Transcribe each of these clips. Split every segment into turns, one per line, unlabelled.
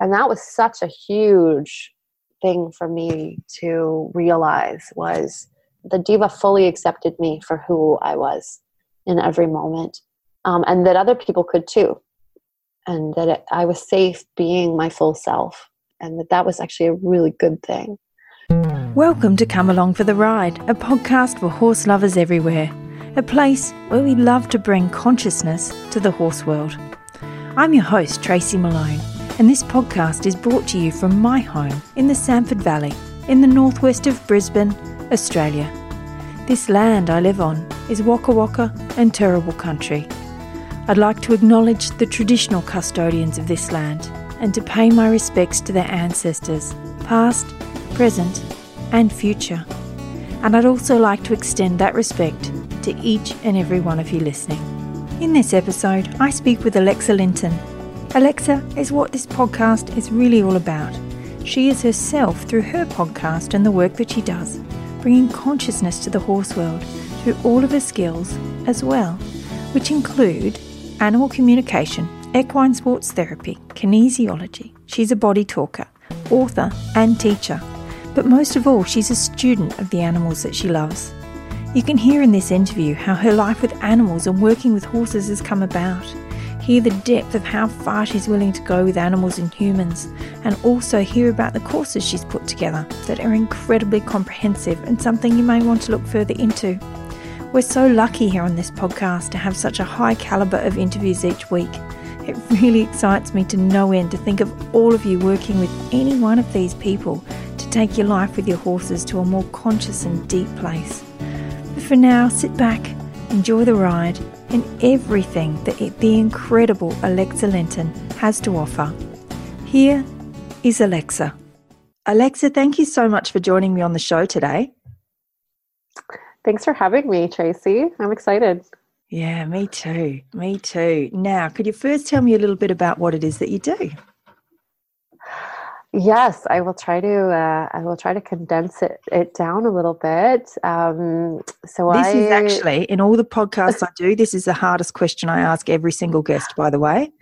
and that was such a huge thing for me to realize was the diva fully accepted me for who I was in every moment, um, and that other people could too, and that it, I was safe being my full self, and that that was actually a really good thing.
Welcome to Come Along for the Ride, a podcast for horse lovers everywhere, a place where we love to bring consciousness to the horse world. I'm your host, Tracy Malone and this podcast is brought to you from my home in the Samford Valley, in the northwest of Brisbane, Australia. This land I live on is Waka Waka and Turrbal country. I'd like to acknowledge the traditional custodians of this land and to pay my respects to their ancestors, past, present, and future. And I'd also like to extend that respect to each and every one of you listening. In this episode, I speak with Alexa Linton, Alexa is what this podcast is really all about. She is herself through her podcast and the work that she does, bringing consciousness to the horse world through all of her skills as well, which include animal communication, equine sports therapy, kinesiology. She's a body talker, author, and teacher. But most of all, she's a student of the animals that she loves. You can hear in this interview how her life with animals and working with horses has come about hear the depth of how far she's willing to go with animals and humans, and also hear about the courses she's put together that are incredibly comprehensive and something you may want to look further into. We're so lucky here on this podcast to have such a high calibre of interviews each week. It really excites me to no end to think of all of you working with any one of these people to take your life with your horses to a more conscious and deep place. But for now, sit back, enjoy the ride, and everything that the incredible Alexa Linton has to offer. Here is Alexa. Alexa, thank you so much for joining me on the show today.
Thanks for having me, Tracy. I'm excited.
Yeah, me too. Me too. Now, could you first tell me a little bit about what it is that you do?
Yes, I will try to. Uh, I will try to condense it, it down a little bit. Um, so
this
I,
is actually in all the podcasts I do. This is the hardest question I ask every single guest. By the way,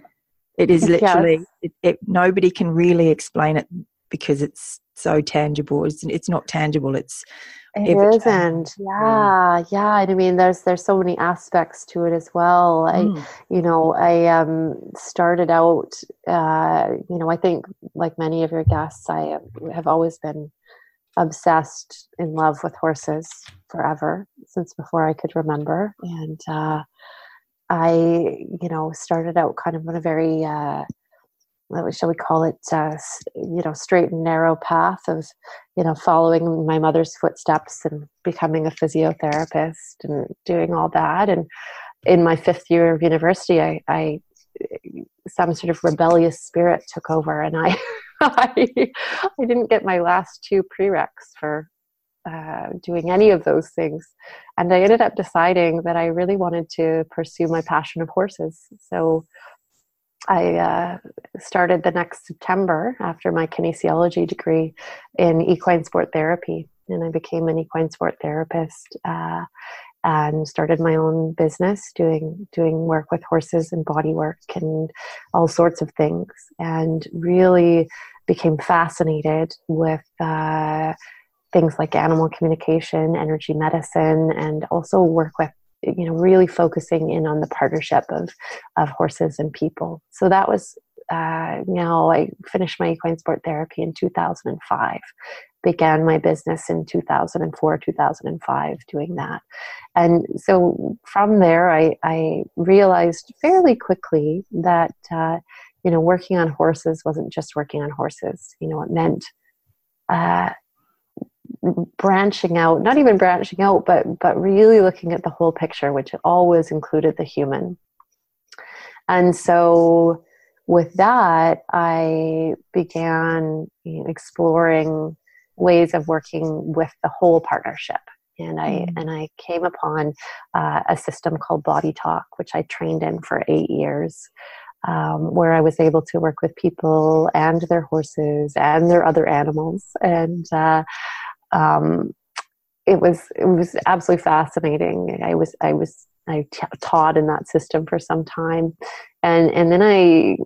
it is literally yes. it, it, nobody can really explain it because it's so tangible. It's it's not tangible. It's
it isn't. Yeah, yeah. And I mean, there's there's so many aspects to it as well. I, mm. you know, I um started out. Uh, you know, I think like many of your guests, I have always been obsessed in love with horses forever since before I could remember, and uh, I, you know, started out kind of on a very uh, shall we call it, uh, you know, straight and narrow path of, you know, following my mother's footsteps and becoming a physiotherapist and doing all that. And in my fifth year of university, I, I some sort of rebellious spirit took over, and I, I, I didn't get my last two prereqs for uh, doing any of those things. And I ended up deciding that I really wanted to pursue my passion of horses. So I uh, started the next September after my kinesiology degree in equine sport therapy, and I became an equine sport therapist uh, and started my own business doing doing work with horses and body work and all sorts of things, and really became fascinated with. Uh, things like animal communication, energy medicine, and also work with you know really focusing in on the partnership of of horses and people. So that was uh, now i finished my equine sport therapy in 2005 began my business in 2004 2005 doing that. And so from there i, I realized fairly quickly that uh, you know working on horses wasn't just working on horses. You know it meant uh, branching out not even branching out but but really looking at the whole picture which always included the human. And so with that i began exploring ways of working with the whole partnership. And I mm. and I came upon uh, a system called Body Talk, which I trained in for eight years, um, where I was able to work with people and their horses and their other animals, and uh, um, it was it was absolutely fascinating. I was I was I t- taught in that system for some time, and and then I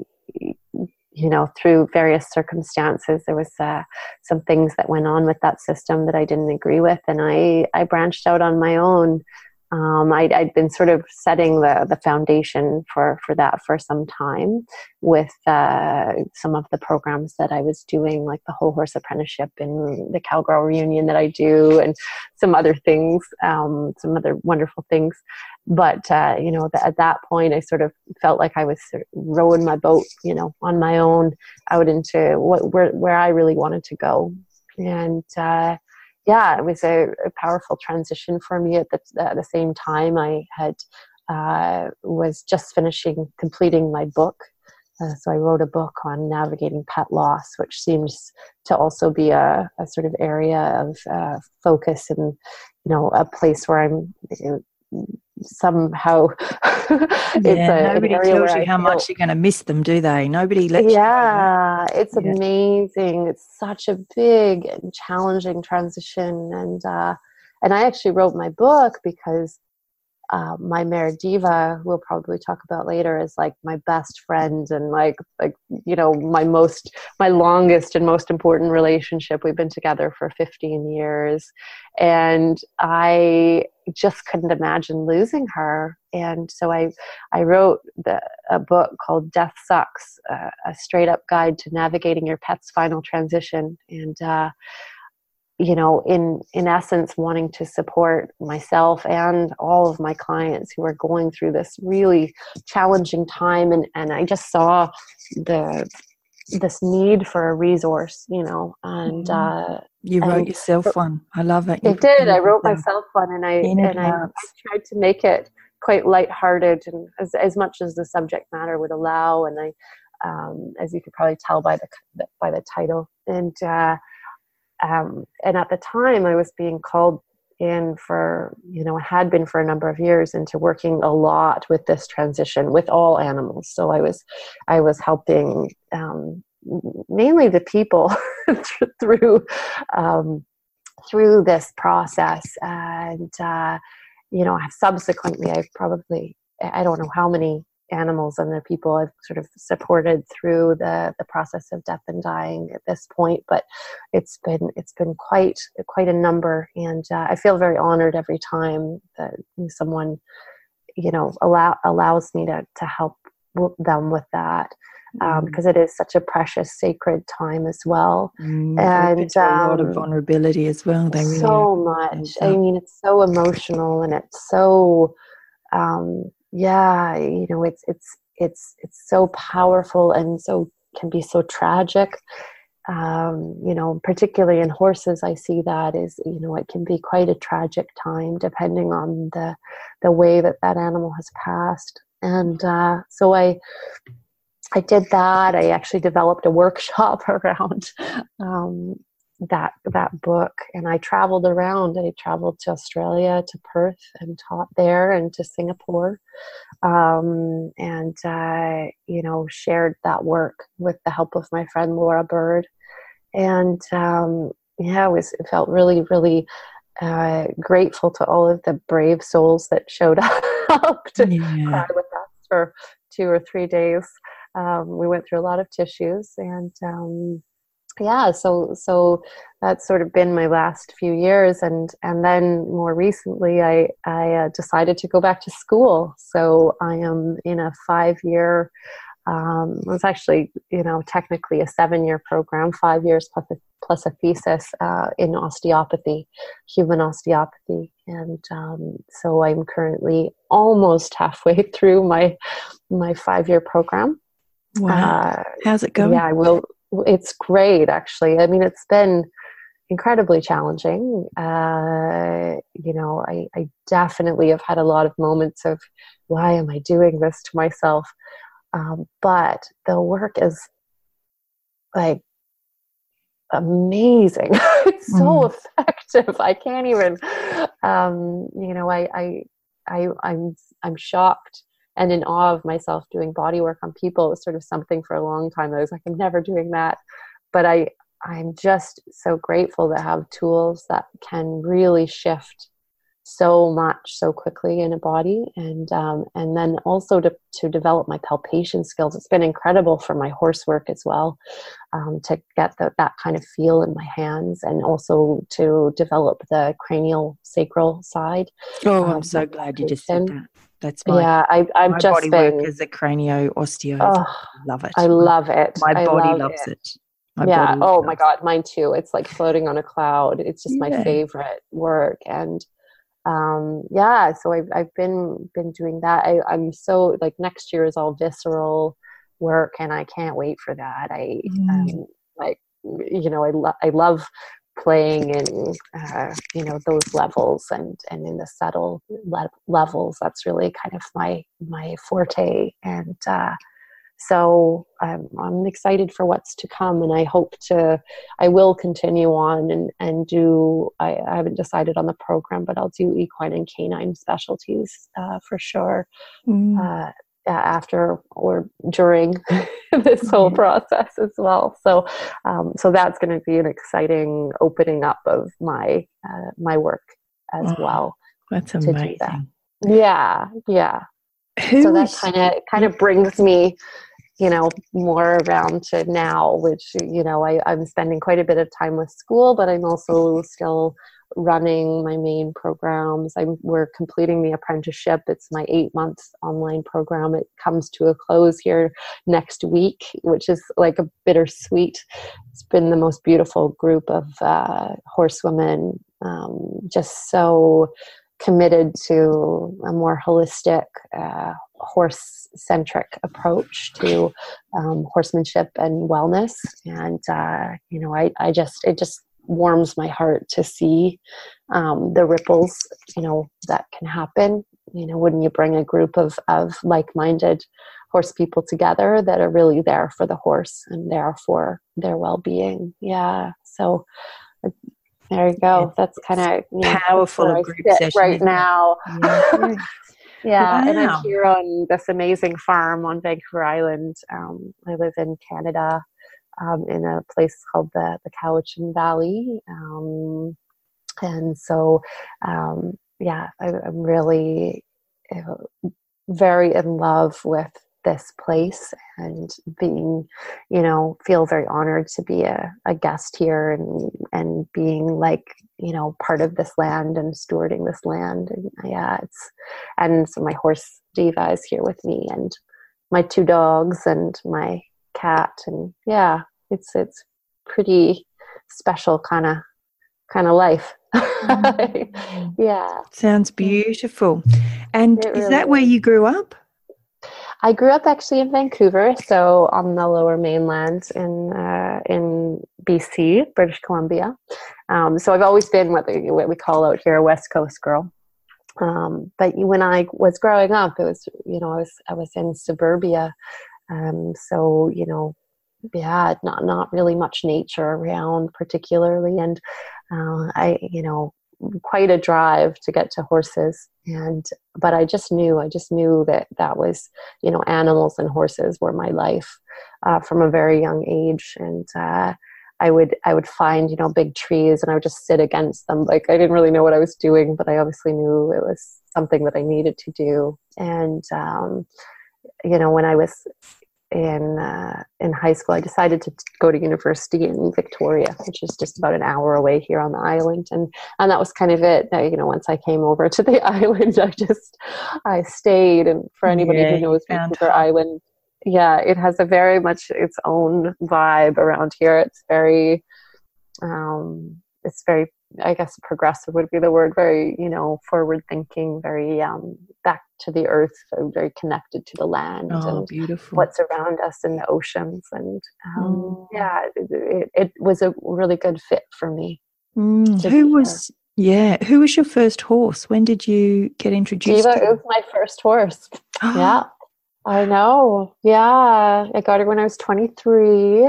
you know, through various circumstances, there was uh, some things that went on with that system that I didn't agree with, and I I branched out on my own um, i had been sort of setting the, the foundation for, for that for some time with uh, some of the programs that I was doing, like the Whole Horse Apprenticeship and the Cowgirl Reunion that I do, and some other things, um, some other wonderful things. But, uh, you know, at that point, I sort of felt like I was sort of rowing my boat, you know, on my own out into what, where, where I really wanted to go. And, uh, yeah, it was a, a, powerful transition for me. At the, at the same time, I had uh, was just finishing completing my book. Uh, so I wrote a book on navigating pet loss, which seems to also be a, a sort of area of uh, focus and you know a place where I'm somehow.
It's yeah, a, nobody tells you how feel, much you're going to miss them do they? Nobody lets
yeah it's yeah. amazing. It's such a big and challenging transition and uh, and i actually wrote my book because uh, my mare Diva, who we'll probably talk about later, is like my best friend and like like you know my most my longest and most important relationship. We've been together for 15 years, and I just couldn't imagine losing her. And so I I wrote the, a book called Death Sucks, uh, a straight up guide to navigating your pet's final transition, and. Uh, you know in in essence wanting to support myself and all of my clients who are going through this really challenging time. And and i just saw the this need for a resource you know and mm-hmm. uh
you wrote and yourself one. I love it
you, it did. I wrote myself one and i and I, I tried to make it quite lighthearted and as, as much as the subject matter would allow. And i um, as you could probably tell by the by the title. And uh um, and at the time i was being called in for you know had been for a number of years into working a lot with this transition with all animals. So i was i was helping um, mainly the people through um, through this process. And uh, you know subsequently i've probably i don't know how many animals and the people I've sort of supported through the, the process of death and dying at this point. But it's been it's been quite quite a number, and uh, I feel very honored every time that someone you know allow allows me to to help them with that because um, mm. it is such a precious sacred time as well
mm, and um, a lot of um, vulnerability as well
they really so much i mean it's so emotional and it's so um, yeah you know it's it's it's it's so powerful and so can be so tragic. Um, you know particularly in horses i see that is you know it can be quite a tragic time depending on the the way that that animal has passed. And uh, so i i did that. I actually developed a workshop around um, that that book and i traveled around. I traveled to australia to perth and taught there and to singapore um, and uh, you know shared that work with the help of my friend laura bird. And um, yeah it was it felt really really uh, grateful to all of the brave souls that showed up to yeah. cry with us for two or three days. Um, we went through a lot of tissues and um, yeah so so that's sort of been my last few years and and then more recently i i uh, decided to go back to school. So i am in a five year um, it's actually you know technically a seven year program five years plus a, plus a thesis uh, in osteopathy human osteopathy. And um, so i'm currently almost halfway through my my five year program.
Wow. Uh, how's it going?
yeah i will it's great actually. I mean it's been incredibly challenging. Uh, you know I, I definitely have had a lot of moments of why am i doing this to myself? Um, but the work is like amazing. It's so mm. effective. I can't even um, you know I, I i i'm i'm shocked and in awe of myself doing body work on people. It was sort of something for a long time. I was like, I'm never doing that. But I, I'm just so grateful to have tools that can really shift so much so quickly in a body and um, and then also to, to develop my palpation skills it's been incredible for my horse work as well um, to get the, that kind of feel in my hands and also to develop the cranial sacral side
oh i'm so glad you just said that that's my,
yeah I, i've
my
just
body
been
work as a cranio osteo.
Oh,
love it.
I love it.
My
I
body
love
loves it, it. My
yeah oh my god mine too. It's like floating on a cloud. It's just
Yeah.
my favorite work and um yeah so i've, I've been been doing that. I, i'm so like next year is all visceral work and i can't wait for that. I
Mm.
um like you know i, lo- I love playing in uh, you know those levels and and in the subtle le- levels that's really kind of my my forte and uh so um, I'm excited for what's to come, and I hope to. I will continue on and and do. I, I haven't decided on the program, but I'll do equine and canine specialties uh, for sure
Mm.
uh, after or during this whole process as well. So, um, so that's going to be an exciting opening up of my uh, my work as well.
that's
do that.
amazing
Yeah, yeah
who
so that kind of kind of brings me you know more around to now which you know I, i'm spending quite a bit of time with school but i'm also still running my main programs. I'm we're completing the apprenticeship. It's my eight month online program. It comes to a close here next week which is like a bittersweet. It's been the most beautiful group of uh, horsewomen. Um, just so committed to a more holistic, uh, horse centric approach to um, horsemanship and wellness. And, uh, you know, I, I just, it just warms my heart to see um, the ripples, you know, that can happen. You know, when you bring a group of, of like minded horse people together that are really there for the horse and there for their well being. Yeah. So, uh, there you go. That's kind of you know,
powerful
where I
group
sit
session,
right now.
Yeah.
Yeah, and I'm here on this amazing farm on Vancouver Island. Um, I live in Canada um, in a place called the the Cowichan Valley, um, and so um, yeah, I, I'm really uh, very in love with this place and being you know feel very honored to be a, a guest here and and being like you know part of this land and stewarding this land. And yeah it's and so my horse diva is here with me and my two dogs and my cat and yeah it's it's pretty special kind of kind of life yeah
Sounds beautiful. And
It
is
really
that where you grew up?
I grew up actually in Vancouver, so on the lower mainland in uh, in BC, British Columbia. Um, so I've always been what, they, what we call out here a West Coast girl. Um, but when I was growing up, it was you know I was I was in suburbia, um, so you know yeah not not really much nature around particularly, and uh, I you know quite a drive to get to horses. And but i just knew i just knew that that was you know animals and horses were my life uh, from a very young age. And uh, i would i would find you know big trees and i would just sit against them. Like i didn't really know what i was doing but i obviously knew it was something that i needed to do. And um, you know when i was in uh, in high school i decided to go to university in victoria which is just about an hour away here on the island. And and that was kind of it. Now, you know once i came over to the island i just i stayed. And for anybody
Yeah,
who knows vancouver island yeah it has a very much its own vibe around here. It's very um it's very i guess progressive would be the word very you know forward thinking very um back to the earth so very connected to the land
Oh,
and
beautiful.
what's around us in the oceans and um,
Mm.
yeah it, it, it was a really good fit for me
Mm, Who was, yeah, who was your first horse? When did you get introduced
Diva
to
is my first horse yeah i know yeah i got her when i was 23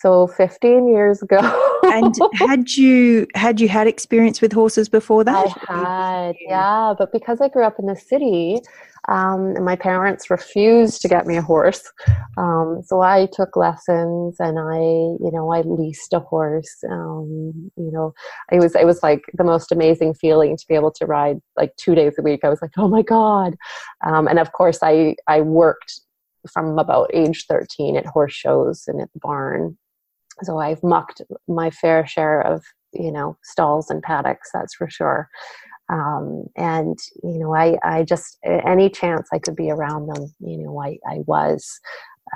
So 15 years ago.
and had you had you had experience with horses before that?
I had, yeah. But because I grew up in the city, um, and my parents refused to get me a horse, um, so I took lessons and I, you know, I leased a horse. Um, you know, it was it was like the most amazing feeling to be able to ride like two days a week. I was like, oh my god! Um, and of course, I I worked from about age 13 at horse shows and at the barn so I've mucked my fair share of you know stalls and paddocks that's for sure. Um, and you know I, I just any chance i could be around them you know i, I was.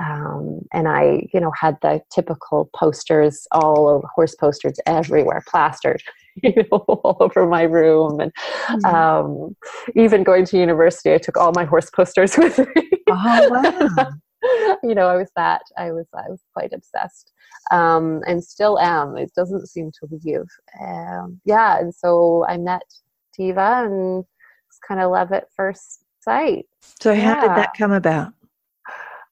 Um, and i you know had the typical posters all over horse posters everywhere plastered you know all over my room. And mm-hmm. um, even going to university i took all my horse posters with me. Oh wow you know, I was that. I was I was quite obsessed, um, and still am. It doesn't seem to leave. Um, yeah, and so I met Diva and it's kind of love at first sight.
So how yeah. did that come about?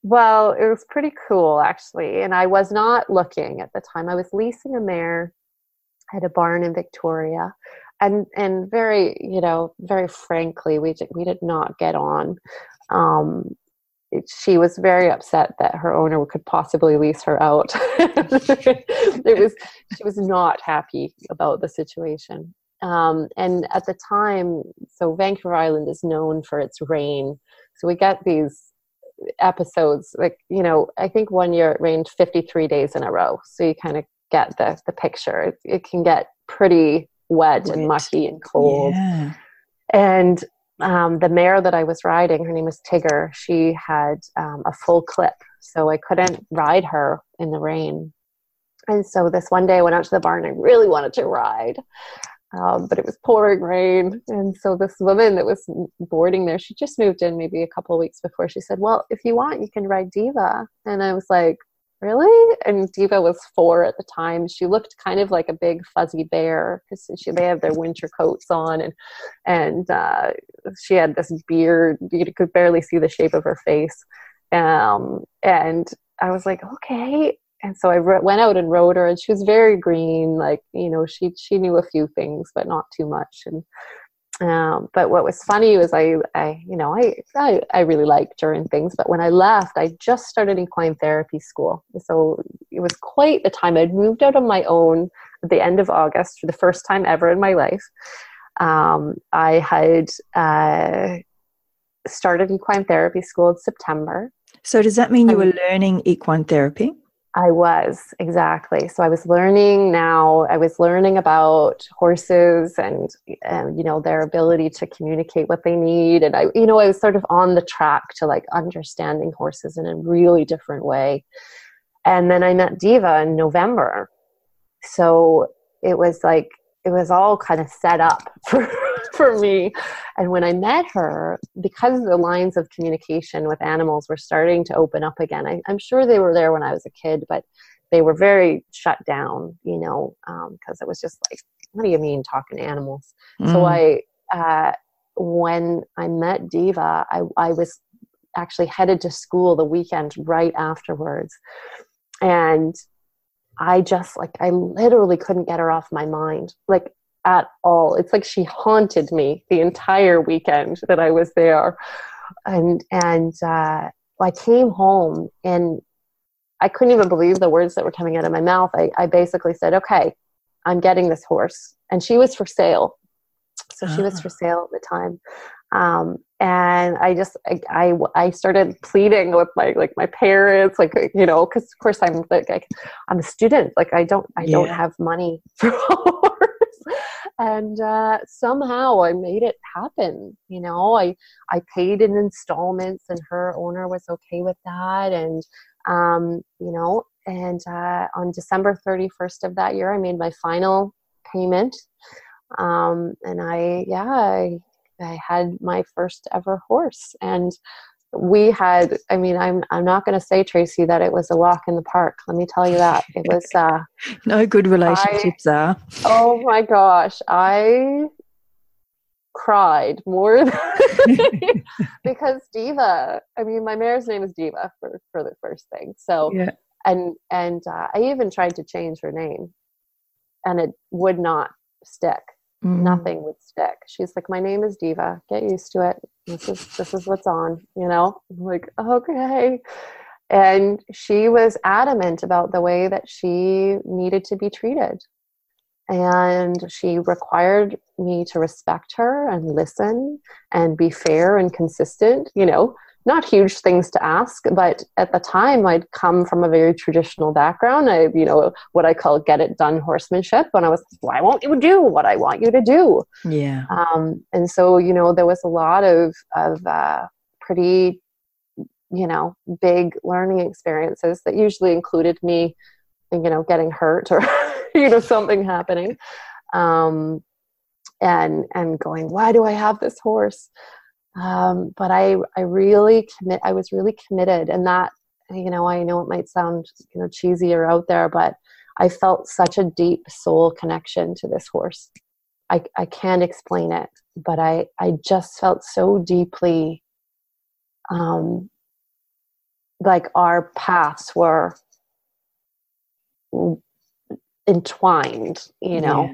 Well, it was pretty cool actually, and I was not looking at the time. I was leasing a mare at a barn in Victoria, and and very you know very frankly, we did, we did not get on. Um, she was very upset that her owner could possibly lease her out. it was she was not happy about the situation. Um, and at the time, so Vancouver Island is known for its rain. So we get these episodes like you know i think one year it rained 53 days in a row so you kind of get the the picture it, it can get pretty wet, wet, and mucky and cold yeah. and um, the mare that I was riding, her name was Tigger, she had um, a full clip, so I couldn't ride her in the rain. And so this one day I went out to the barn. I really wanted to ride, um, but it was pouring rain. And so this woman that was boarding there, she just moved in maybe a couple weeks before. She said, "Well, if you want, you can ride Diva." And I was like, really? And Diva was four at the time. She looked kind of like a big fuzzy bear because she they have their winter coats on, and and uh, she had this beard. You could barely see the shape of her face. Um, and I was like, okay. And so I re- went out and rode her, and she was very green. Like you know, she she knew a few things, but not too much. And um, but what was funny was I, I you know, I, I, I really liked her and things. But when I left, I just started equine therapy school, so it was quite the time. I'd moved out on my own at the end of August for the first time ever in my life. Um, I had uh, started equine therapy school in September.
So does that mean you were learning equine therapy?
I was exactly. So I was learning now. I was learning about horses and, and you know their ability to communicate what they need, and I you know I was sort of on the track to like understanding horses in a really different way. And then I met Diva in November, so it was like it was all kind of set up for for me. And when I met her, because the lines of communication with animals were starting to open up again, I, am sure they were there when I was a kid, but they were very shut down, you know, because um, it was just like, what do you mean talking to animals? Mm. So I, uh, when I met Diva, I, I was actually headed to school the weekend right afterwards. And I just like I literally couldn't get her off my mind. Like at all. It's like she haunted me the entire weekend that I was there. And and uh, I came home and I couldn't even believe the words that were coming out of my mouth. I, I basically said, "Okay, I'm getting this horse," and she was for sale. So she was for ah. sale at the time. Um, and I just I, I, I started pleading with my like my parents like you know because of course I'm like I'm a student like I don't I yeah. don't have money for and uh, somehow I made it happen. You know, I I paid in installments, and her owner was okay with that. And um, you know, and uh, on December thirty first of that year, I made my final payment, um, and I yeah I, I had my first ever horse, and we had i mean i'm i'm not going to say tracy that it was a walk in the park. Let me tell you that. It was uh
no good relationships I, are
oh my gosh. I cried more than because diva i mean my mare's name is diva for for the first thing. So yeah. and and uh, I even tried to change her name, and it would not stick. Mm. Nothing would stick. She's like, "My name is Diva. Get used to it. This is this is what's on." You know, I'm like, okay. And she was adamant about the way that she needed to be treated. And she required me to respect her and listen and be fair and consistent, you know, not huge things to ask, but at the time I'd come from a very traditional background. I, you know, what I call get it done horsemanship. And I was, why won't you do what I want you to do?
Yeah.
Um, and so, you know, there was a lot of, of, uh, pretty you know big learning experiences that usually included me you know getting hurt or you know something happening um and and going why do i have this horse um but i i really commit i was really committed and that you know i know it might sound you know cheesy or out there but i felt such a deep soul connection to this horse i i can't explain it but i i just felt so deeply um like our paths were entwined you know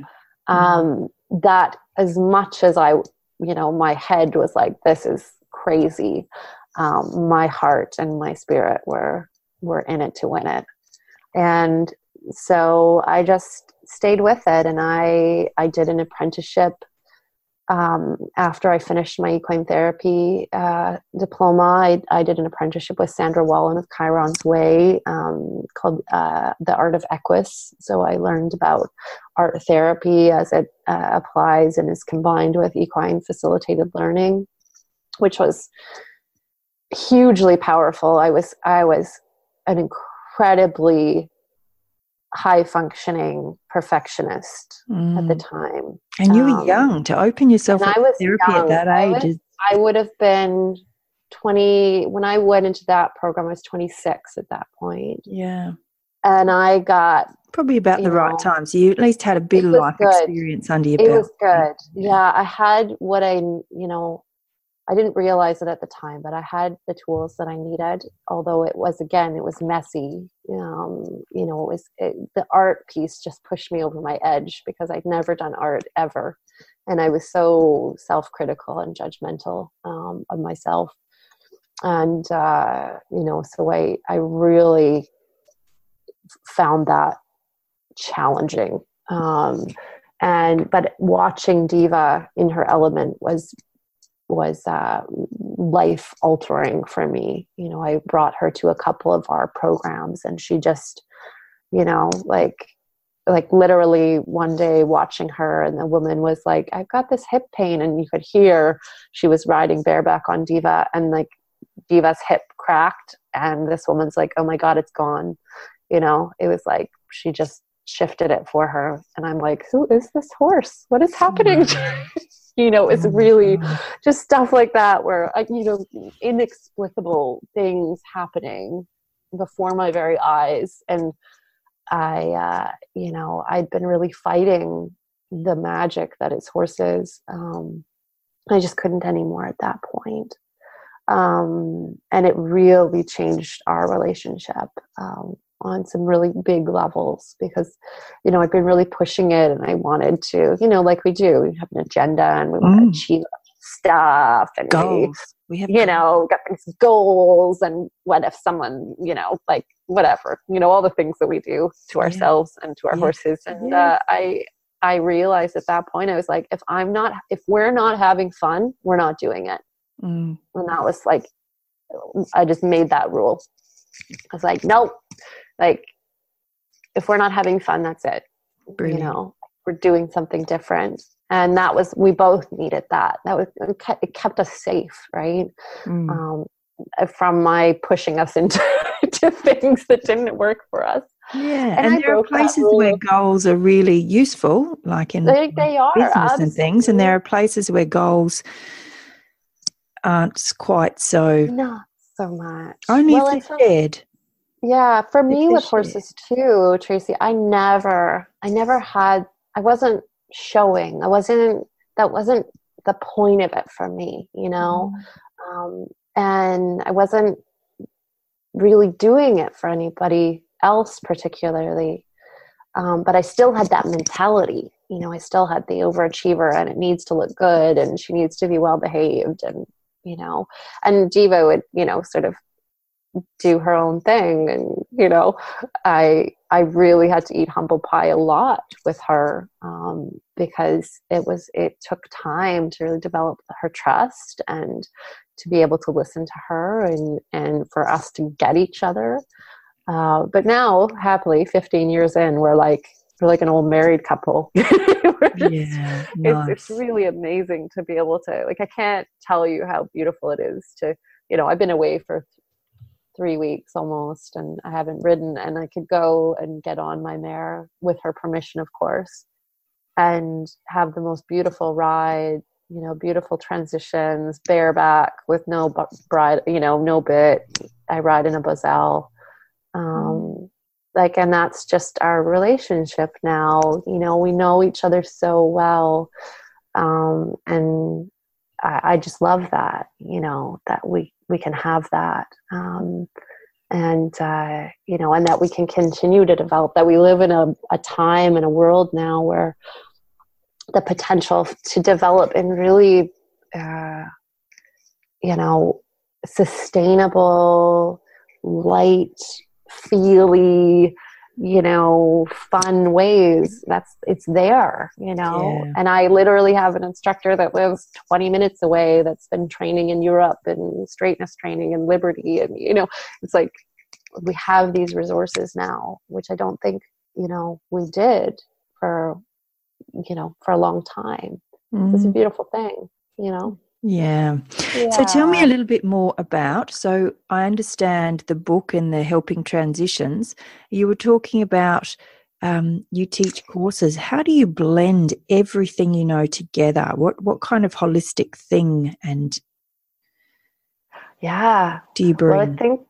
yeah. um that as much as i you know my head was like this is crazy. Um my heart and my spirit were were in it to win it. And so i just stayed with it and i i did an apprenticeship um, after I finished my equine therapy uh, diploma, I, I, did an apprenticeship with Sandra Wallen of Chiron's Way um, called uh, The Art of Equus. So I learned about art therapy as it uh, applies and is combined with equine facilitated learning, which was hugely powerful. I was I was an incredibly high functioning perfectionist mm. at the mm. time.
And you were um, young to open yourself up I was therapy young. at that age.
I, was, I would have been 20 when I went into that program I was 26 at that point.
Yeah.
And I got
probably about the know, right time. So you at least had a bit of life good. experience under your
it
belt.
It was good. Yeah, I had what I you know I didn't realize it at the time, but I had the tools that I needed. Although it was again, it was messy. Um, you know, it was it, the art piece just pushed me over my edge because I'd never done art ever, and I was so self-critical and judgmental um, of myself. And uh, you know, so I I really found that challenging. Um, and but watching Diva in her element was was uh, life altering for me. You know, I brought her to a couple of our programs, and she just, you know, like like literally one day watching her and the woman was like i've got this hip pain and you could hear she was riding bareback on diva and like diva's hip cracked and this woman's like oh my god it's gone. You know it was like she just shifted it for her and i'm like who is this horse? What is happening you know it's oh really just stuff like that where you know inexplicable things happening before my very eyes. And i uh, you know i'd been really fighting the magic that is horses. Um, i just couldn't anymore at that point. Um, and it really changed our relationship. Um, on some really big levels because you know i've been really pushing it and i wanted to you know like we do we have an agenda and we want to mm. achieve stuff and
goals.
we, we have you know got these goals and what if someone you know like whatever you know all the things that we do to ourselves yeah. and to our yeah. horses and yeah. uh, i i realized at that point i was like if i'm not if we're not having fun we're not doing it mm. and that was like i just made that rule I was like, nope, like if we're not having fun that's it Brilliant. you know? We're doing something different. And that was we both needed that. That was it kept us safe right? Mm. um, from my pushing us into things that didn't work for us.
Yeah and, and there are places where goals are really useful like in
they, they are,
business absolutely. and things and there are places where goals aren't quite so
not so much.
Only well, if they're shared
yeah, for me with horses too, Tracy, I never I never had I wasn't showing. I wasn't that wasn't the point of it for me, you know. Mm. Um, and I wasn't really doing it for anybody else particularly um, but i still had that mentality you know i still had the overachiever and it needs to look good and she needs to be well behaved and you know and diva would you know sort of do her own thing. And you know i i really had to eat humble pie a lot with her um, because it was it took time to really develop her trust and to be able to listen to her and and for us to get each other. Uh, but now happily 15 years in we're like we're like an old married couple. Just, yeah, nice. it's, it's really amazing to be able to like i can't tell you how beautiful it is to you know i've been away for three weeks almost and I haven't ridden and I could go and get on my mare with her permission of course and have the most beautiful ride you know beautiful transitions bareback with no bridle you know no bit. I ride in a Bosal um mm. like and that's just our relationship now. You know we know each other so well. Um and I, I just love that you know that we we can have that um, and uh, you know and that we can continue to develop that we live in a, a time and a world now where the potential to develop in really uh, you know sustainable light feely you know fun ways that's it's there you know yeah. and i literally have an instructor that lives 20 minutes away that's been training in europe and straightness training and liberty and you know it's like we have these resources now which i don't think you know we did for you know for a long time mm-hmm. it's a beautiful thing you know
yeah. yeah. So tell me a little bit more about. So I understand the book and the helping transitions. You were talking about um, you teach courses. How do you blend everything you know together? What what kind of holistic thing and
yeah
do you bring?
Well, I think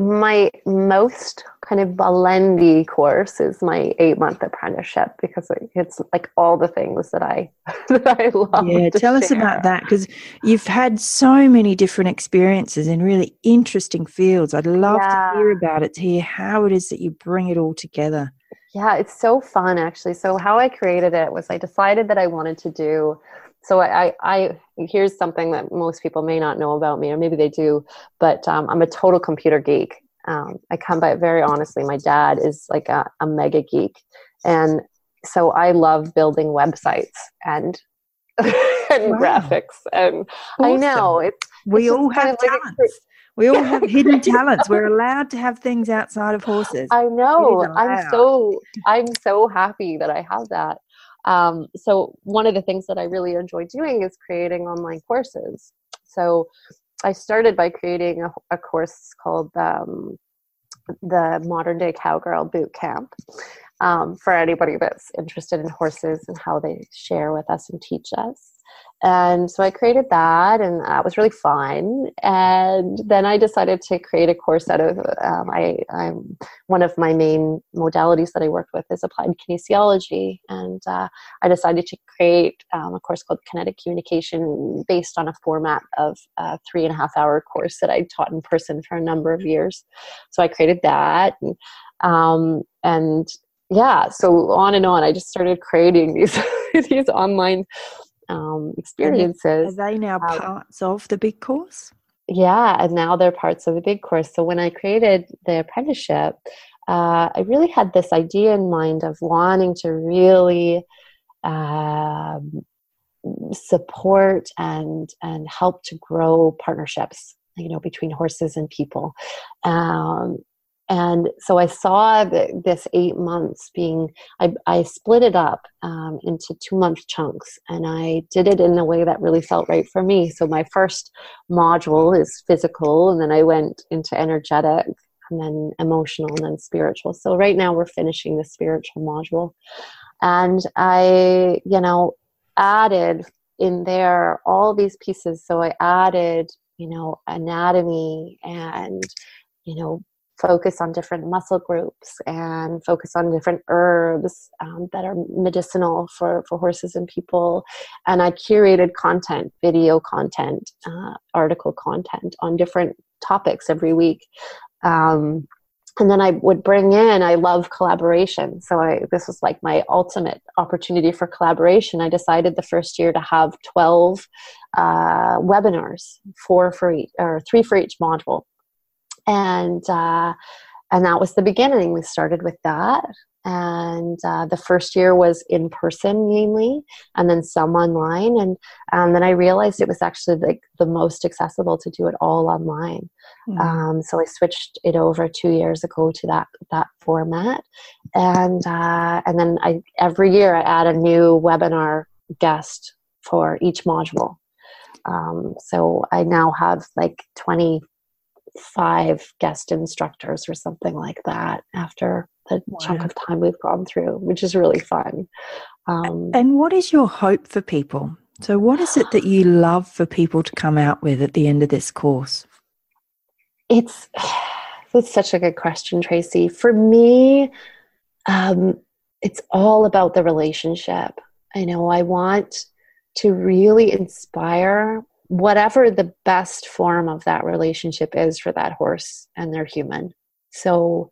my most kind of blendy course is my eight month apprenticeship because it's like all the things that I that I love.
Yeah, tell share. us about that because you've had so many different experiences in really interesting fields. I'd love yeah. to hear about it, to hear how it is that you bring it all together.
Yeah, it's so fun actually. So how I created it was I decided that I wanted to do so I, I, here's something that most people may not know about me, or maybe they do, but um, I'm a total computer geek. Um, I come by it very honestly. My dad is like a, a mega geek, and so I love building websites and and wow. graphics. And awesome. I know it's
we all have talents. Like we all have hidden talents. We're allowed to have things outside of horses.
I know. I'm so I'm so happy that I have that. Um, so one of the things that I really enjoy doing is creating online courses. So I started by creating a, a course called um, the Modern Day Cowgirl Boot Camp. Um, for anybody that's interested in horses and how they share with us and teach us. And so I created that, and that was really fun. And then I decided to create a course out of um, I, I'm one of my main modalities that I work with is applied kinesiology, and uh, I decided to create um, a course called Kinetic Communication based on a format of a three and a half hour course that I taught in person for a number of years. So I created that, and, um, and yeah, so on and on. I just started creating these these online um, experiences.
Are they now um, parts of the big course?
Yeah, and now they're parts of the big course. So when I created the apprenticeship, uh, I really had this idea in mind of wanting to really um, support and and help to grow partnerships you know between horses and people um, and so I saw the, this eight months being, I, I split it up um, into two month chunks and I did it in a way that really felt right for me. So my first module is physical, and then I went into energetic, and then emotional, and then spiritual. So right now we're finishing the spiritual module. And I, you know, added in there all these pieces. So I added, you know, anatomy and you know focus on different muscle groups and focus on different herbs um, that are medicinal for, for horses and people. And I curated content, video content, uh, article content on different topics every week. Um, and then I would bring in, I love collaboration. So I, this was like my ultimate opportunity for collaboration. I decided the first year to have 12 uh, webinars, four for each, or three for each module. And, uh, and that was the beginning. We started with that. And uh, the first year was in person mainly and then some online. And and then i realized it was actually like the most accessible to do it all online. Mm. um, so i switched it over two years ago to that that format. And uh, and then i every year i add a new webinar guest for each module. Um, so i now have like 25 guest instructors or something like that after the wow. chunk of time we've gone through, which is really fun.
Um, and what is your hope for people? So, what is it that you love for people to come out with at the end of this course?
It's that's such a good question, Tracy. For me, um, it's all about the relationship. I know I want to really inspire whatever the best form of that relationship is for that horse and their human. So,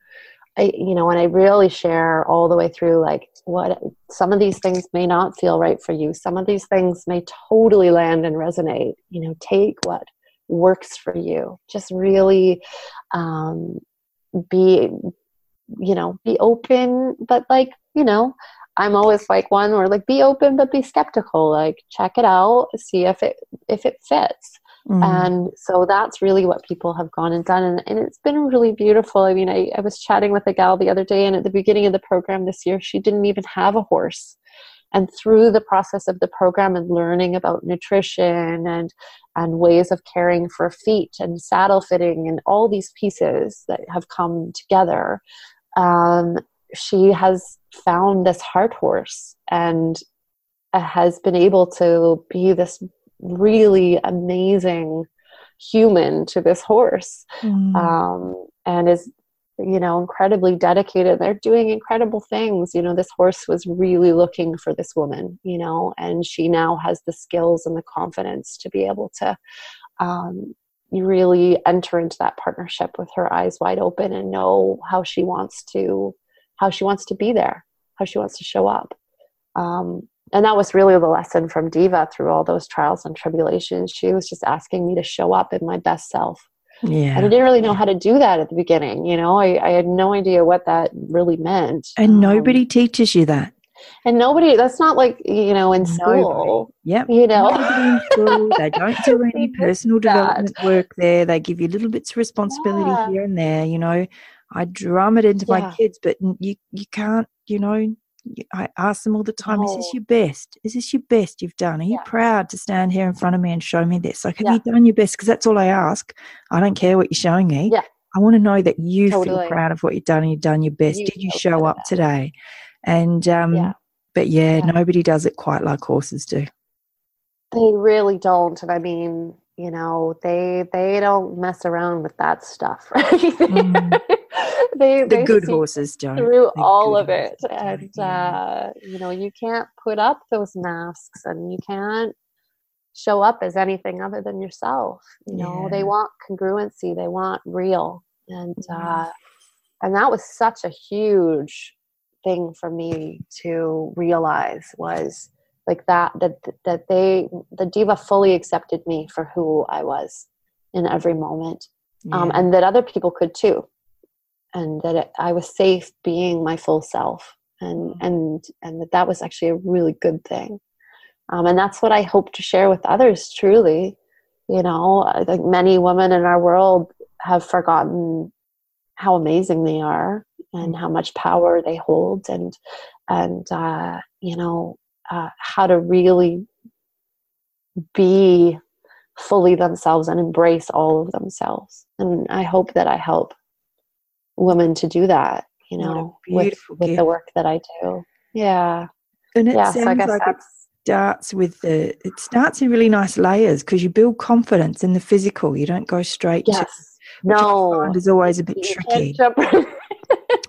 I, you know, and I really share all the way through like what some of these things may not feel right for you. Some of these things may totally land and resonate. You know, take what works for you. Just really um, be, you know, be open, but like, you know, I'm always like one where like be open but be skeptical. Like check it out, see if it if it fits. Mm. And so that's really what people have gone and done. And, and it's been really beautiful. I mean, I, I was chatting with a gal the other day, and at the beginning of the program this year, she didn't even have a horse. And through the process of the program and learning about nutrition and and ways of caring for feet and saddle fitting and all these pieces that have come together, um, she has found this heart horse and has been able to be this really amazing human to this horse mm. um, and is you know incredibly dedicated they're doing incredible things you know this horse was really looking for this woman you know and she now has the skills and the confidence to be able to um, really enter into that partnership with her eyes wide open and know how she wants to how she wants to be there how she wants to show up um, and that was really the lesson from diva through all those trials and tribulations she was just asking me to show up in my best self yeah. And I didn't really know how to do that at the beginning. You know, I, I had no idea what that really meant.
And um, nobody teaches you that.
And nobody, that's not like, you know, in school.
Yep.
You know,
in school. They don't do any personal development work there. They give you little bits of responsibility yeah. here and there. You know, I drum it into yeah. my kids, but you, you can't, you know, I ask them all the time, oh. is this oh. your best? Is this your best you've done? Are you yeah. proud to stand here in front of me and show me this? Like, have yeah. you done your best? Because that's all I ask. I don't care what you're showing me.
Yeah.
I want to know that you totally. feel proud of what you've done and you've done your best. You Did you show up today? And, um, but yeah, nobody does it quite like horses do.
They really don't. And I mean, you know they they don't mess around with that stuff right mm.
they, the they good horses don't.
through the all of it and uh, you know you can't put up those masks and you can't show up as anything other than yourself you know? Yeah. they want congruency they want real. And uh, and that was such a huge thing for me to realize was like that that that they the diva fully accepted me for who i was in every moment. Um, yeah. um, and that other people could too and that it, i was safe being my full self and mm-hmm. and and that that was actually a really good thing um, and that's what i hope to share with others truly you know i think many women in our world have forgotten how amazing they are and mm-hmm. how much power they hold and and uh, you know uh, how to really be fully themselves and embrace all of themselves. And I hope that I help women to do that, you know, with, with the work that I do. Yeah.
And it yeah, sounds so like it starts with the, it starts in really nice layers because you build confidence in the physical. You don't go straight yes. to,
no.
is always a bit you tricky.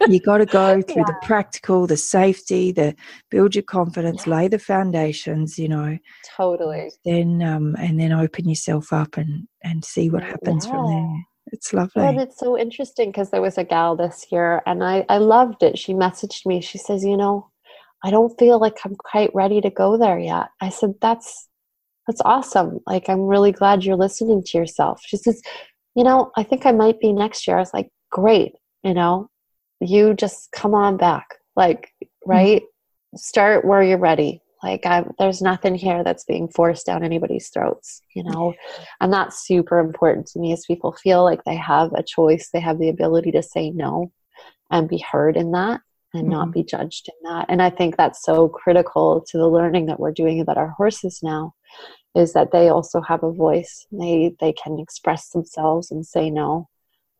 you got to go through yeah. the practical, the safety, the build your confidence, yeah. lay the foundations. You know,
totally.
Then um, and then open yourself up and and see what happens yeah. from there. It's lovely.
Well, it's so interesting because there was a gal this year and I, I loved it. She messaged me. She says, you know, I don't feel like I'm quite ready to go there yet. I said, that's that's awesome. Like I'm really glad you're listening to yourself. She says, you know, I think I might be next year. I was like, great, you know, you just come on back. Like, right? Mm-hmm. Start where you're ready. Like, i there's nothing here that's being forced down anybody's throats, you know? And that's super important to me as people feel like they have a choice, they have the ability to say no and be heard in that and mm-hmm. not be judged in that. And I think that's so critical to the learning that we're doing about our horses now is that they also have a voice. They they can express themselves and say no.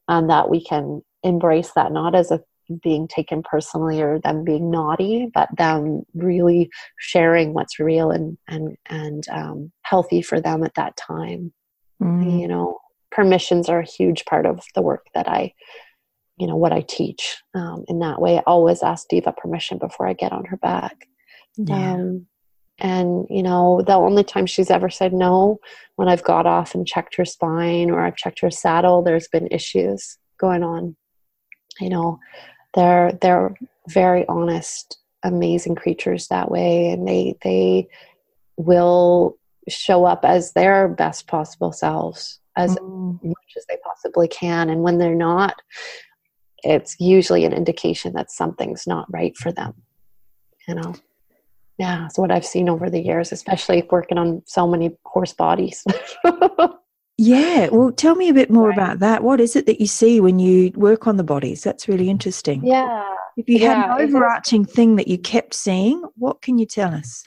And that we can embrace that not as a being taken personally or them being naughty, but them really sharing what's real and and and um, healthy for them at that time. Mm. You know, permissions are a huge part of the work that I, you know, what I teach. Um, in that way, I always ask Diva permission before I get on her back. Yeah. Um, and you know, the only time she's ever said no when I've got off and checked her spine or I've checked her saddle, there's been issues going on. You know, they're they're very honest amazing creatures that way. And they they will show up as their best possible selves as mm. much as they possibly can. And when they're not it's usually an indication that something's not right for them you know? Yeah it's what i've seen over the years especially working on so many horse bodies
Yeah, well, tell me a bit more right. about that. What is it that you see when you work on the bodies? That's really interesting.
Yeah.
If you
yeah,
had an overarching thing that you kept seeing, what can you tell us?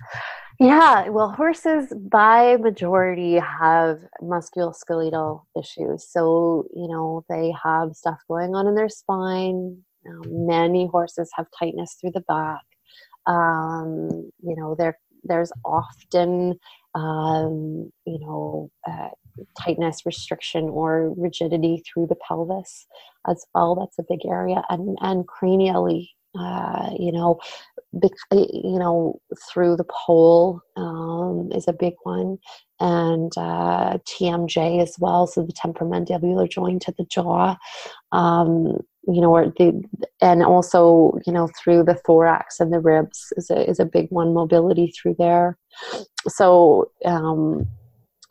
Yeah, well, horses by majority have musculoskeletal issues. So, you know, they have stuff going on in their spine. Um, many horses have tightness through the back. Um, you know, there there's often um, you know, uh, tightness, restriction, or rigidity through the pelvis as well. That's a big area, and and cranially, uh, you know, big, you know, through the pole um, is a big one, and uh, TMJ as well. So the temporomandibular joint at the jaw. Um, you know, or the and also you know through the thorax and the ribs is a is a big one. Mobility through there. So, um,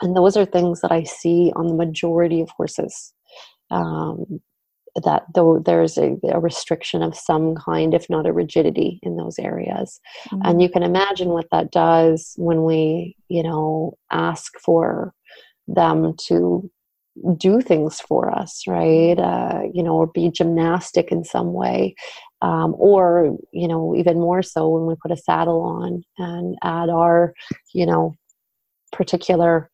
and those are things that I see on the majority of horses. Um, that though there's a, a, restriction of some kind, if not a rigidity, in those areas, mm-hmm. and you can imagine what that does when we, you know, ask for them to do things for us, right? Uh, you know, or be gymnastic in some way. Um, or, you know, even more so when we put a saddle on and add our, you know, particular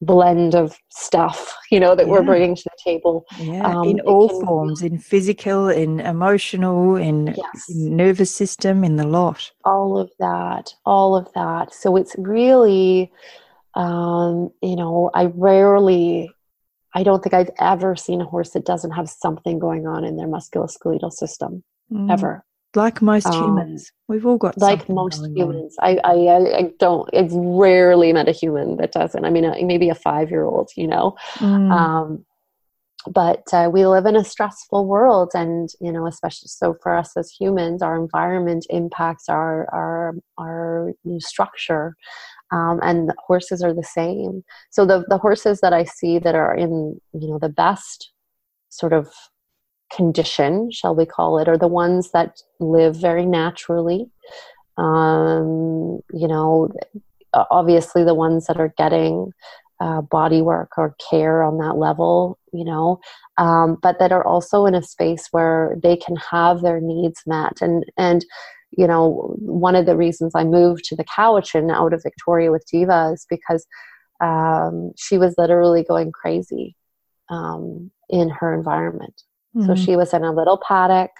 blend of stuff, you know, that yeah. we're bringing to the table.
Yeah, um, in all can, forms, in physical, in emotional, in, yes. in nervous system, in the lot.
All of that, all of that. So it's really, um, you know, I rarely I don't think I've ever seen a horse that doesn't have something going on in their musculoskeletal system mm. ever.
Like most um, humans, we've all got
like most humans. I, I I don't. I've rarely met a human that doesn't. I mean, uh, maybe a five year old, you know. Mm. Um, but uh, we live in a stressful world and you know especially so for us as humans our environment impacts our our our structure um, and horses are the same so the, the horses that i see that are in you know the best sort of condition shall we call it are the ones that live very naturally um, you know obviously the ones that are getting uh, body work or care on that level, you know, um, but that are also in a space where they can have their needs met. And and you know, one of the reasons I moved to the Cowichan out of Victoria with Diva is because um, she was literally going crazy um, in her environment. Mm-hmm. So she was in a little paddock.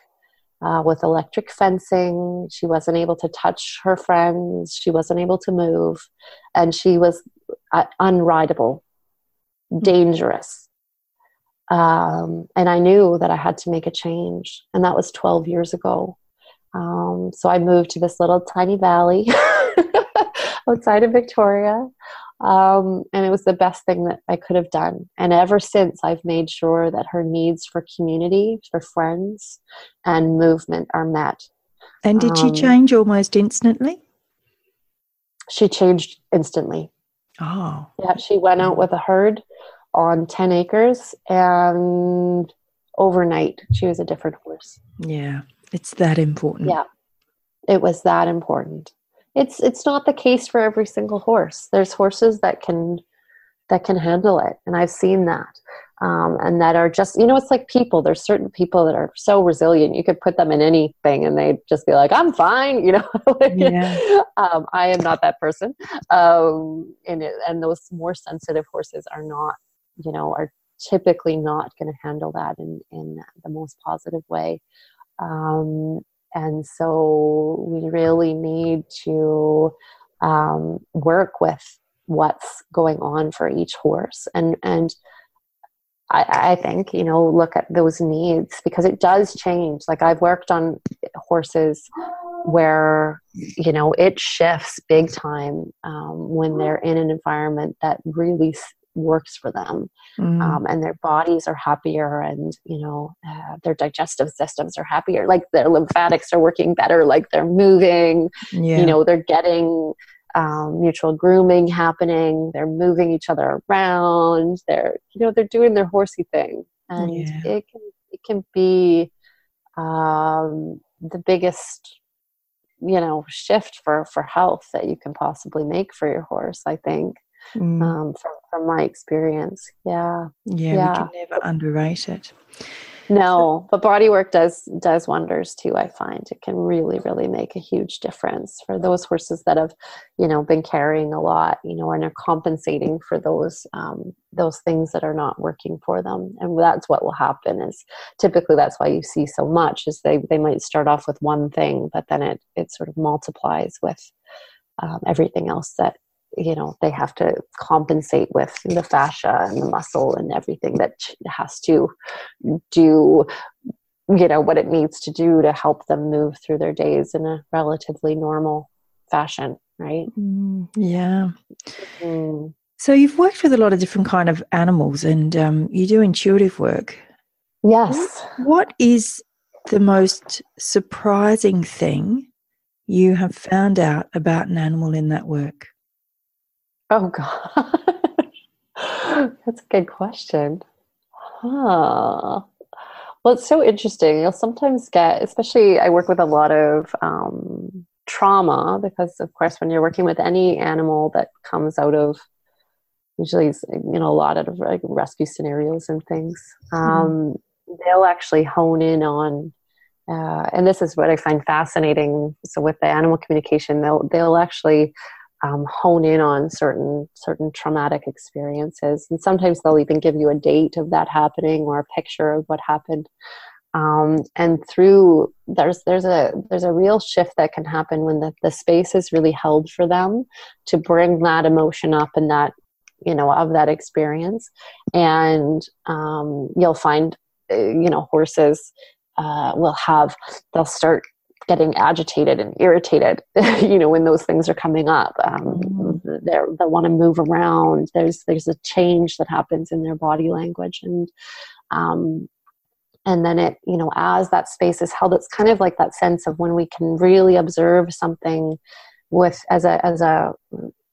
Uh, with electric fencing. She wasn't able to touch her friends. She wasn't able to move. And she was uh, unrideable, dangerous. Um, and I knew that I had to make a change. And that was 12 years ago. Um, so I moved to this little tiny valley outside of Victoria Um, and it was the best thing that I could have done. And ever since, I've made sure that her needs for community, for friends, and movement are met.
And did um, she change almost instantly?
She changed instantly.
Oh.
Yeah, she went out with a herd on 10 acres and overnight she was a different horse.
Yeah, it's that important.
Yeah. It was that important. It's it's not the case for every single horse. There's horses that can that can handle it and I've seen that. Um, and that are just you know it's like people. There's certain people that are so resilient. You could put them in anything and they'd just be like i'm fine you know? Yeah. um, i am not that person. Um, and, it, and those more sensitive horses are not you know are typically not going to handle that in in the most positive way. Um, and so we really need to um, work with what's going on for each horse. And and I, I, think you know look at those needs because it does change. Like i've worked on horses where you know it shifts big time um, when they're in an environment that really works for them mm. um, and their bodies are happier and you know uh, their digestive systems are happier like their lymphatics are working better like they're moving yeah. you know they're getting um, mutual grooming happening. They're moving each other around. They're you know they're doing their horsey thing, and yeah. it can it can be um, the biggest you know shift for for health that you can possibly make for your horse. I think. Mm. Um, from, from my experience, yeah,
yeah, yeah, we can never underrate it.
No but body work does does wonders too i find. It can really really make a huge difference for those horses that have you know been carrying a lot you know and are compensating for those um, those things that are not working for them. And that's what will happen is typically that's why you see so much is they they might start off with one thing but then it it sort of multiplies with um, everything else that you know they have to compensate with the fascia and the muscle and everything that has to do you know what it needs to do to help them move through their days in a relatively normal fashion right?
Mm, yeah. Mm. so you've worked with a lot of different kind of animals and um, you do intuitive work.
Yes.
What is the most surprising thing you have found out about an animal in that work
Oh God, that's a good question. Huh. Well, it's so interesting. You'll sometimes get, especially, I work with a lot of um, trauma because, of course, when you're working with any animal that comes out of usually, you know, a lot of like rescue scenarios and things, mm-hmm. um, mm-hmm. they'll actually hone in on. Uh, and this is what I find fascinating. So with the animal communication, they'll they'll actually um, hone in on certain certain traumatic experiences. And sometimes they'll even give you a date of that happening or a picture of what happened. Um, and through there's there's a there's a real shift that can happen when the, the space is really held for them to bring that emotion up and that you know of that experience. And um, you'll find uh, you know horses uh, will have they'll start getting agitated and irritated you know when those things are coming up um, mm-hmm. they want to move around there's there's a change that happens in their body language and um, and then it you know as that space is held it's kind of like that sense of when we can really observe something with as a as a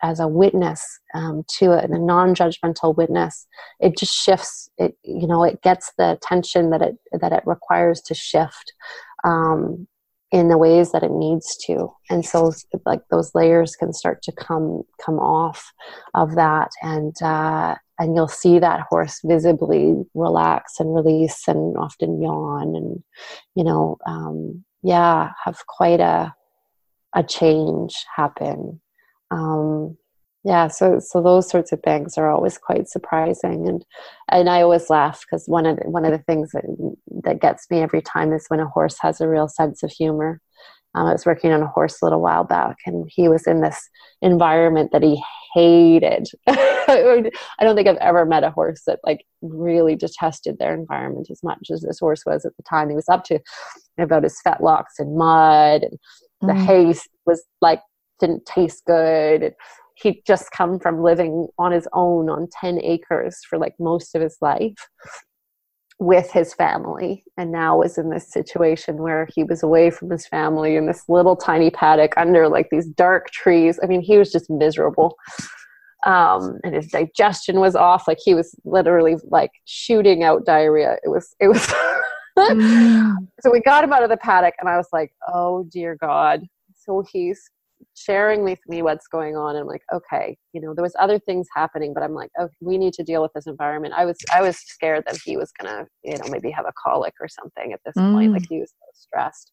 as a witness um, to it, a non-judgmental witness, it just shifts. It you know it gets the attention that it that it requires to shift, um, in the ways that it needs to. And so like those layers can start to come come off of that. And uh, and you'll see that horse visibly relax and release and often yawn and you know um, yeah have quite a a change happen. Um, yeah so so those sorts of things are always quite surprising and and i always laugh because one of the, one of the things that, that gets me every time is when a horse has a real sense of humor. Um, i was working on a horse a little while back and he was in this environment that he hated. I don't think i've ever met a horse that like really detested their environment as much as this horse was at the time. He was up to about his fetlocks in mud and the mm. hay was like didn't taste good he'd just come from living on his own on 10 acres for like most of his life with his family. And now was in this situation where he was away from his family in this little tiny paddock under like these dark trees. I mean he was just miserable. Um, and his digestion was off. Like he was literally like shooting out diarrhea. It was it was mm. so we got him out of the paddock and i was like oh dear god. So he's sharing with me what's going on. And I'm like okay you know there was other things happening but I'm like oh we need to deal with this environment. I was I was scared that he was gonna you know maybe have a colic or something at this mm. point. Like mm. he was so stressed.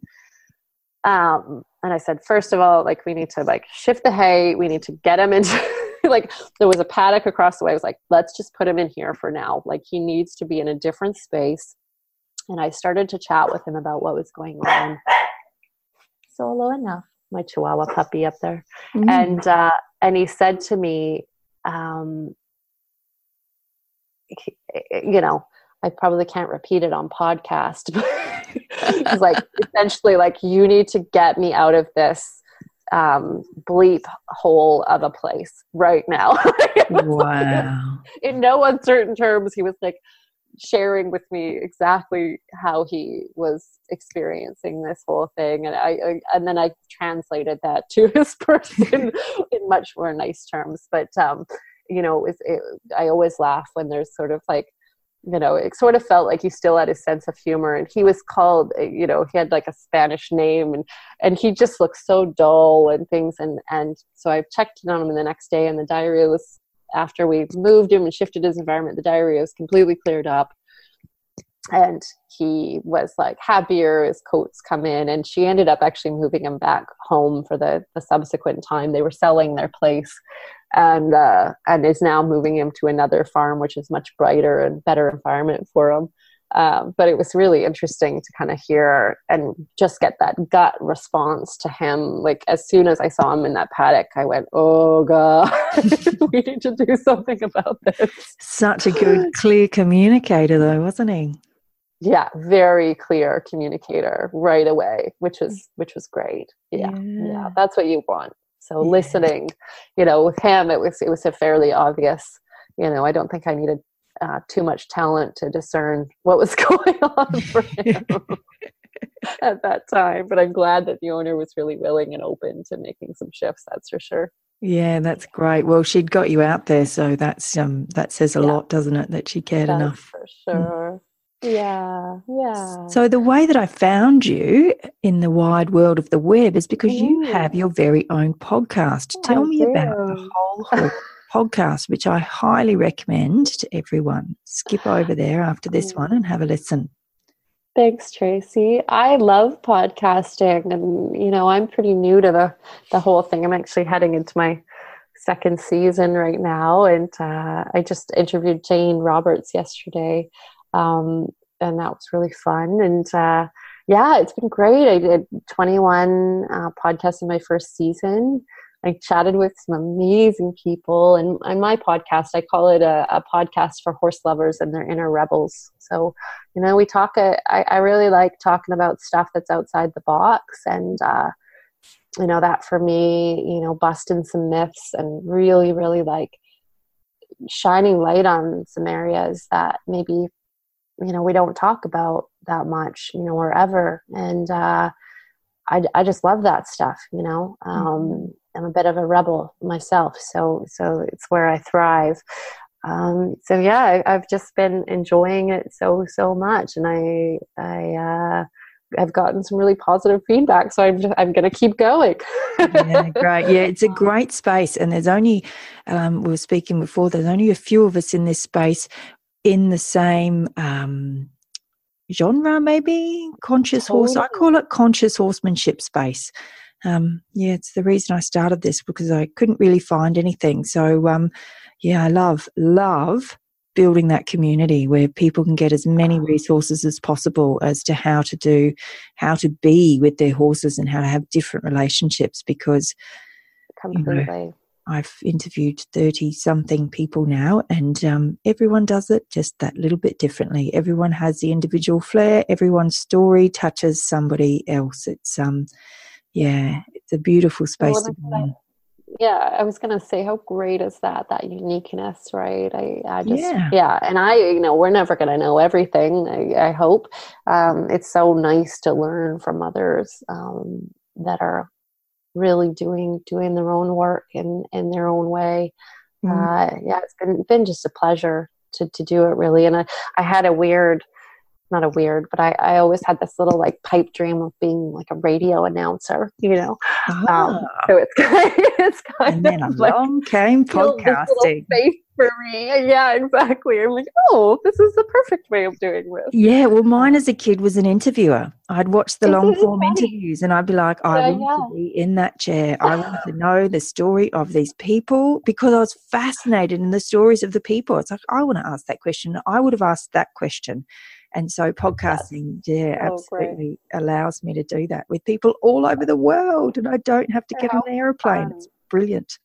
Um and I said first of all like we need to like shift the hay. We need to get him into like there was a paddock across the way. I was like let's just put him in here for now. Like he needs to be in a different space. And I started to chat with him about what was going on. Solo enough my Chihuahua puppy up there, mm. and uh, and he said to me, um, he, you know, I probably can't repeat it on podcast. He's like essentially like you need to get me out of this um, bleep hole of a place right now.
wow.
in no uncertain terms, he was like, sharing with me exactly how he was experiencing this whole thing. And I, I and then I translated that to his person in much more nice terms. But um you know it, it, I always laugh when there's sort of like you know it sort of felt like he still had his sense of humor. And he was called uh, you know he had like a spanish name and and he just looked so dull and things. And and so i checked in on him the next day and the diarrhea was after we moved him and shifted his environment, the diarrhea was completely cleared up. And he was like happier, his coats come in, and she ended up actually moving him back home for the, the subsequent time. They were selling their place and uh, and is now moving him to another farm, which is much brighter and better environment for him. Um, but it was really interesting to kind of hear and just get that gut response to him. Like as soon as I saw him in that paddock, I went, "Oh God, we need to do something about this."
Such a good, clear communicator, though, wasn't he?
Yeah, very clear communicator right away, which was which was great. Yeah, yeah, yeah that's what you want. So yeah. listening, you know, with him, it was it was a fairly obvious. You know, I don't think I needed uh, too much talent to discern what was going on for him at that time. But I'm glad that the owner was really willing and open to making some shifts. That's for sure.
Yeah, that's great. Well, she'd got you out there, so that's um that says a yeah. lot, doesn't it? That she cared enough.
For mm. sure. Mm. Yeah, yeah.
So the way that I found you in the wide world of the web is because mm. you have your very own podcast. Tell I me do. about the whole podcast, which I highly recommend to everyone. Skip over there after this one and have a listen.
Thanks, Tracy. I love podcasting, and you know, I'm pretty new to the the whole thing. I'm actually heading into my second season right now, and uh, I just interviewed Jane Roberts yesterday, um, and that was really fun. And uh, yeah, it's been great. I did 21 uh, podcasts in my first season. I chatted with some amazing people, and on my podcast, I call it a, a, podcast for horse lovers and their inner rebels. So, you know, we talk. Uh, I, I really like talking about stuff that's outside the box, and uh, you know, that for me, you know, busting some myths and really, really like shining light on some areas that maybe you know we don't talk about that much, you know, or ever, and. uh I, I just love that stuff, you know. Um, mm-hmm I'm a bit of a rebel myself, so so it's where I thrive. Um, so yeah, I, have just been enjoying it so so much, and I I uh, have gotten some really positive feedback. So I'm just, I'm going to keep going.
yeah, great. Yeah, it's a great space, and there's only um, we were speaking before. There's only a few of us in this space in the same. Um, genre maybe conscious horse i call it conscious horsemanship space um, yeah, it's the reason I started this because I couldn't really find anything. So, um, yeah, I love, love building that community where people can get as many resources as possible as to how to do, how to be with their horses and how to have different relationships because,
completely. You know,
I've interviewed 30 something people now, and um, everyone does it just that little bit differently. Everyone has the individual flair, everyone's story touches somebody else. It's um, yeah, it's a beautiful space well, to be in.
yeah, I was gonna say how great is that that uniqueness, right? I, I just yeah. yeah, and I you know we're never gonna know everything. I, I hope um, it's so nice to learn from others um, that are really doing doing their own work in in their own way. Mm. Uh, yeah, it's been been just a pleasure to to do it really, and I I had a weird not a weird, but I, I always had this little like pipe dream of being like a radio announcer, you know. Ah. Um, so it's kind, it's kind
and then
of like,
along came podcasting.
For me, yeah, exactly. I'm like, oh, this is the perfect way of doing this.
Yeah, well, mine as a kid was an interviewer. I'd watch the long form interviews, and I'd be like, I yeah, want yeah. to be in that chair. I want to know the story of these people because I was fascinated in the stories of the people. It's like I want to ask that question. I would have asked that question and so podcasting, yeah, oh, absolutely great. allows me to do that with people all over the world. And I don't have to get How on an airplane. Fun. It's brilliant.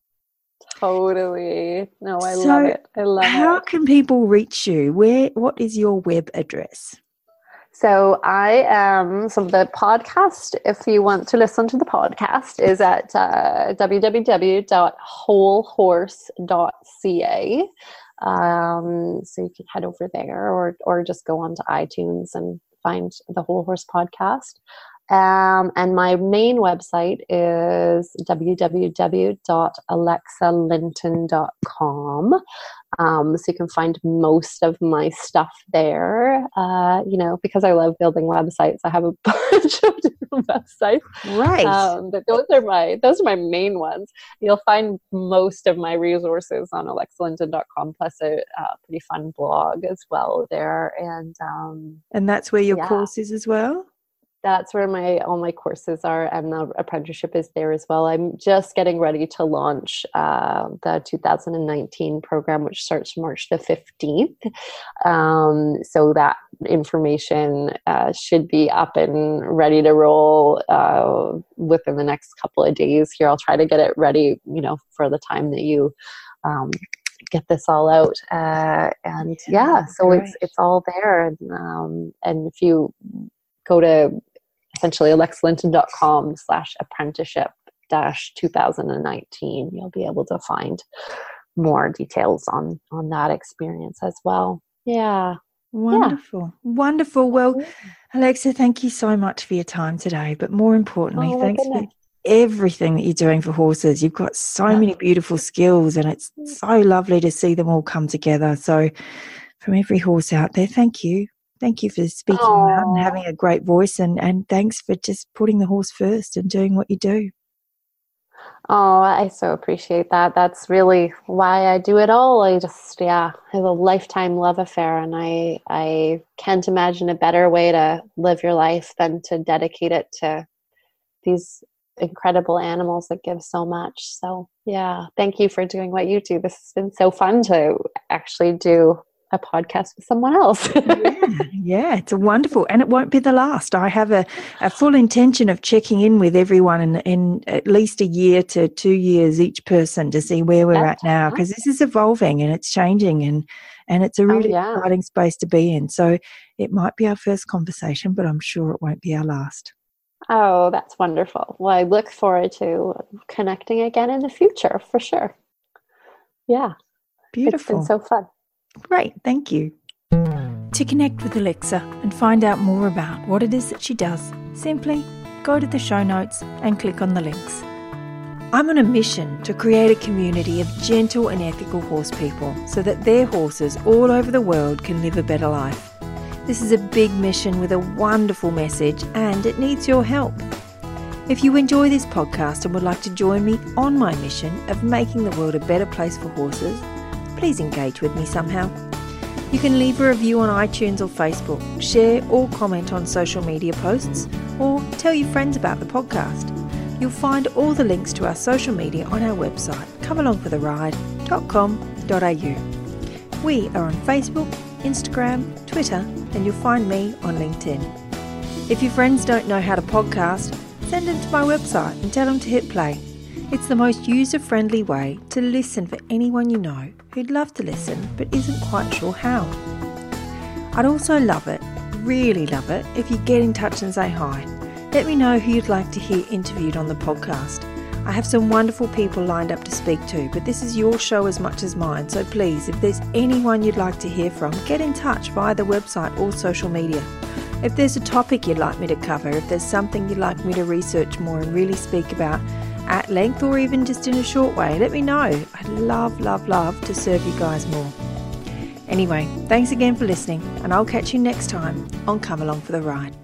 Totally. No, I so love it. I love
how it. How can people reach you? Where what is your web address?
So I am so the podcast, if you want to listen to the podcast, is at uh, www.wholehorse.ca. Um, so you can head over there or, or just go onto iTunes and find the Whole Horse podcast. Um, and my main website is www.alexalinton.com. Um, so you can find most of my stuff there. Uh, you know, because I love building websites, I have a bunch of different websites.
Right.
Um, but those are my those are my main ones. You'll find most of my resources on alexalinton.com, plus a, a pretty fun blog as well there. And um,
and that's where your yeah. course is as well
that's where my all my courses are and the apprenticeship is there as well. I'm just getting ready to launch uh, the 2019 program which starts march the 15th um, so that information uh, should be up and ready to roll uh, within the next couple of days. Here i'll try to get it ready you know for the time that you um, get this all out. Uh, and yeah so it's it's all there. And um, and if you go to essentially alexalinton.com slash apprenticeship dash 2019 you'll be able to find more details on on that experience as well. Yeah.
Wonderful. Yeah. wonderful. Well alexa thank you so much for your time today but more importantly oh, thanks goodness. for everything that you're doing for horses. You've got so yeah. many beautiful skills and it's mm. so lovely to see them all come together. So from every horse out there thank you Thank you for speaking Aww. out and having a great voice, and, and thanks for just putting the horse first and doing what you do.
Oh, I so appreciate that. That's really why I do it all. I just, yeah, I have a lifetime love affair, and I, I can't imagine a better way to live your life than to dedicate it to these incredible animals that give so much. So, yeah, thank you for doing what you do. This has been so fun to actually do a podcast with someone else.
yeah, yeah, it's wonderful. And it won't be the last. I have a, a full intention of checking in with everyone in, in at least a year to two years each person to see where we're That's at now because this is evolving and it's changing and and it's a oh, really oh, yeah. exciting space to be in. So it might be our first conversation, but I'm sure it won't be our last.
Oh, that's wonderful. Well, I look forward to connecting again in the future for sure. Yeah.
Beautiful.
It's been so fun.
Great, thank you. To connect with Alexa and find out more about what it is that she does, simply go to the show notes and click on the links. I'm on a mission to create a community of gentle and ethical horse people so that their horses all over the world can live a better life. This is a big mission with a wonderful message and it needs your help. If you enjoy this podcast and would like to join me on my mission of making the world a better place for horses, please engage with me somehow. You can leave a review on iTunes or Facebook, share or comment on social media posts, or tell your friends about the podcast. You'll find all the links to our social media on our website, comealongfortheride.com.au. We are on Facebook, Instagram, Twitter, and you'll find me on LinkedIn. If your friends don't know how to podcast, send them to my website and tell them to hit play. It's the most user friendly way to listen for anyone you know who'd love to listen but isn't quite sure how. I'd also love it, really love it, if you get in touch and say hi. Let me know who you'd like to hear interviewed on the podcast. I have some wonderful people lined up to speak to, but this is your show as much as mine, so please, if there's anyone you'd like to hear from, get in touch via the website or social media. If there's a topic you'd like me to cover, if there's something you'd like me to research more and really speak about at length or even just in a short way, let me know. I'd love, love, love to serve you guys more. Anyway, thanks again for listening, and I'll catch you next time on Come Along for the Ride.